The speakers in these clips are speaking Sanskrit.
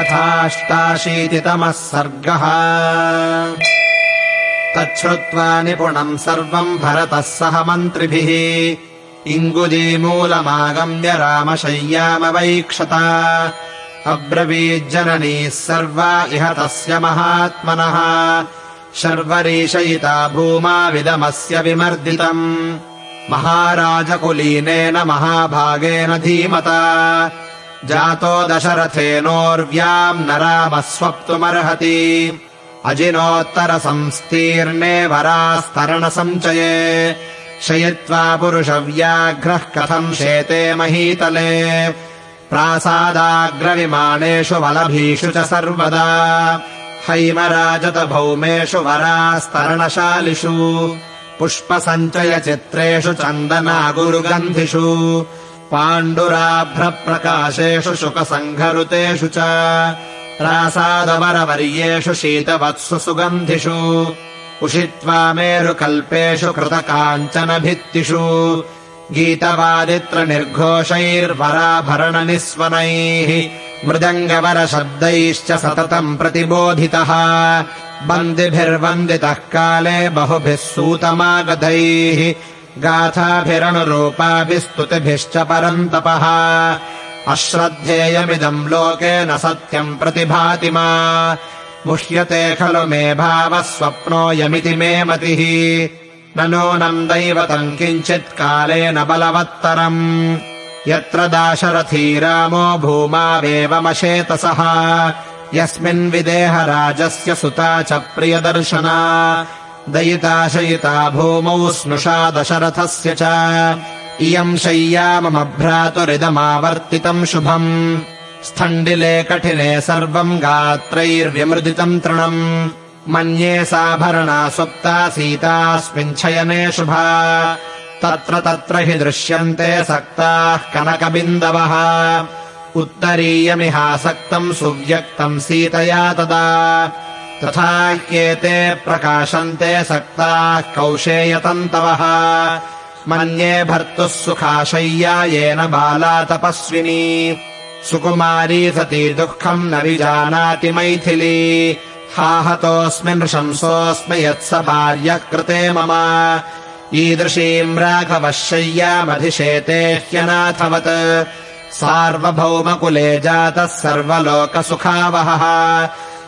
अथाष्टाशीतितमः सर्गः। तच्छ्रुत्वा निपुणम् सर्वम् भरतः सह मन्त्रिभिः। इङ्गुदीमूलमागम्य रामशय्यामवैक्षत अब्रवीज्जननीः सर्वा इह तस्य महात्मनः। शर्वरीशयिता भूमाविदमस्य विमर्दितम्। महाराजकुलीनेन महाभागेन धीमता जातो दशरथेनोर्व्याम् न रामः स्वप्तुमर्हति अजिनोत्तरसंस्तीर्णे वरास्तरणसञ्चये। शयित्वा पुरुषव्याघ्रः कथम् शेते महीतले। प्रासादाग्रविमानेषु वलभीषु च सर्वदा। हैमराजतभौमेषु वरास्तरणशालिषु। पुष्पसञ्चयचित्रेषु चन्दनागुरुगन्धिषु पाण्डुराभ्रप्रकाशेषु शुकसङ्घरुतेषु च प्रासादवरवर्येषु शीतवत्सु सुगन्धिषु उषित्वा मेरुकल्पेषु कृतकाञ्चनभित्तिषु गीतवादित्रनिर्घोषैर्वराभरणनिस्वनैः मृदङ्गवरशब्दैश्च सततम् प्रतिबोधितः वन्दिभिर्वन्दितः काले बहुभिः सूतमागधैः गाथाभिरनुरूपाभिस्तुतिभिश्च परन्तपः अश्रद्धेयमिदम् लोके न सत्यम् प्रतिभाति मा। मुह्यते खलु मे भावः स्वप्नोऽयमिति मे मतिः। न नूनम् दैवतम् किञ्चित् कालेन बलवत्तरम्। यत्र दाशरथी रामो भूमावेवमशेतसः। यस्मिन् विदेहराजस्य सुता च प्रियदर्शना दयिताशयिता भूमौ स्नुषा दशरथस्य च। इयम् शय्या मम भ्रातुरिदमावर्तितम् शुभम्। स्थण्डिले कठिने सर्वम् गात्रैर्व्यमृदितम् तृणम्। मन्ये साभरणा सुप्ता सीतास्मिन् शयने शुभा। तत्र तत्र हि दृश्यन्ते सक्ताः कनकबिन्दवः। उत्तरीयमिहासक्तम् सुव्यक्तम् सीतया तदा तथा ह्येते प्रकाशन्ते सक्ताः कौशेयतन्तवः। मन्ये भर्तुः सुखाशय्या येन बाला तपस्विनी। सुकुमारी सती दुःखम् न विजानाति मैथिली। हाहतोऽस्मिन् शंसोऽस्मि यत्स भार्यः कृते मम। ईदृशीम् राघवः शय्यामधिशेते ह्यनाथवत्। सार्वभौमकुले जातः सर्वलोकसुखावहः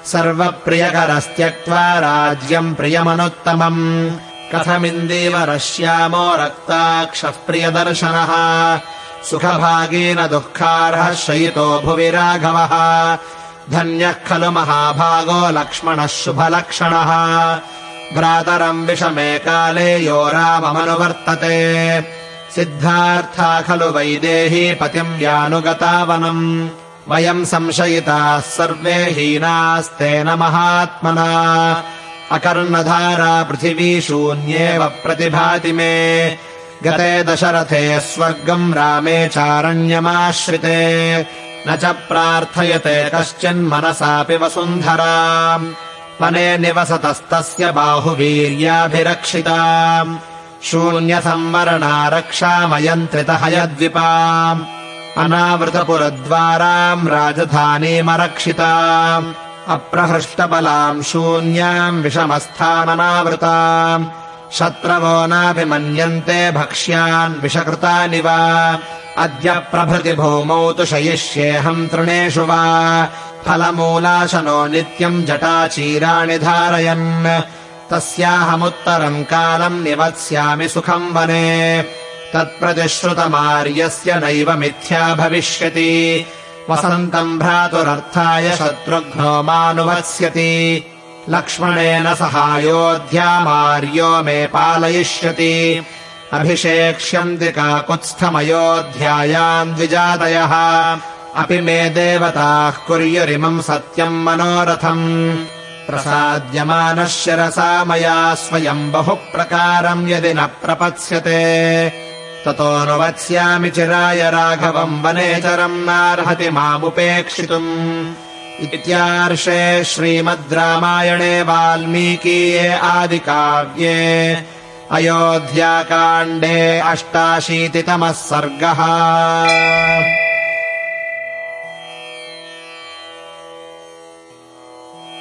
सर्वप्रियकरस्त्यक्त्वा राज्यम् प्रियमनुत्तमम्। कथमिन्दीवरश्यामो रक्ताक्षः प्रियदर्शनः। सुखभागेन दुःखार्हः शयितो भुवि राघवः। धन्यः खलु महाभागो लक्ष्मणः शुभलक्षणः। भ्रातरम् विषमे काले यो राममनुवर्तते। सिद्धार्था खलु वैदेही पतिम् व्यानुगतावनम् वयम् संशयिताः सर्वे हीनास्तेन महात्मना। अकर्णधारा पृथिवी शून्येव प्रतिभाति मे। गते दशरथे स्वर्गम् रामे चारण्यमाश्रिते। न च प्रार्थयते कश्चिन्मनसापि वसुन्धरा वने निवसतस्तस्य बाहुवीर्याभिरक्षिता शून्यसंवरणा रक्षामयन्त्रितः यद्विपाम् अनावृतपुरद्वाराम् राजधानीमरक्षिताम् अप्रहृष्टबलाम् शून्याम् विषमस्थाननावृताम्। शत्रवो नाभिमन्यन्ते भक्ष्यान् विषकृतानि वा। अद्य प्रभृति भूमौ तु शयिष्येऽहम् तृणेषु वा। फलमूलाशनो नित्यम् जटाचीराणि धारयन्। तस्याहमुत्तरम् कालम् निवत्स्यामि सुखम् वने तत्प्रतिश्रुतमार्यस्य नैव मिथ्या भविष्यति। वसन्तम् भ्रातुरर्थाय शत्रुघ्नो मानुवत्स्यति। लक्ष्मणेन सहायोऽध्यामार्यो मे पालयिष्यति। अभिषेक्ष्यन्ति काकुत्स्थमयोऽध्यायाम् द्विजातयः। अपि मे देवताः कुर्युरिमम् सत्यम् मनोरथम्। प्रसाद्यमानः शिरसा मया स्वयम् बहुप्रकारम् यदि न प्रपत्स्यते ततोऽनुवत्स्यामि चिराय राघवम् वनेचरम् नार्हति मामुपेक्षितुम्। इत्यार्षे श्रीमद् रामायणे वाल्मीकीये आदिकाव्ये अयोध्याकाण्डे अष्टाशीतितमः सर्गः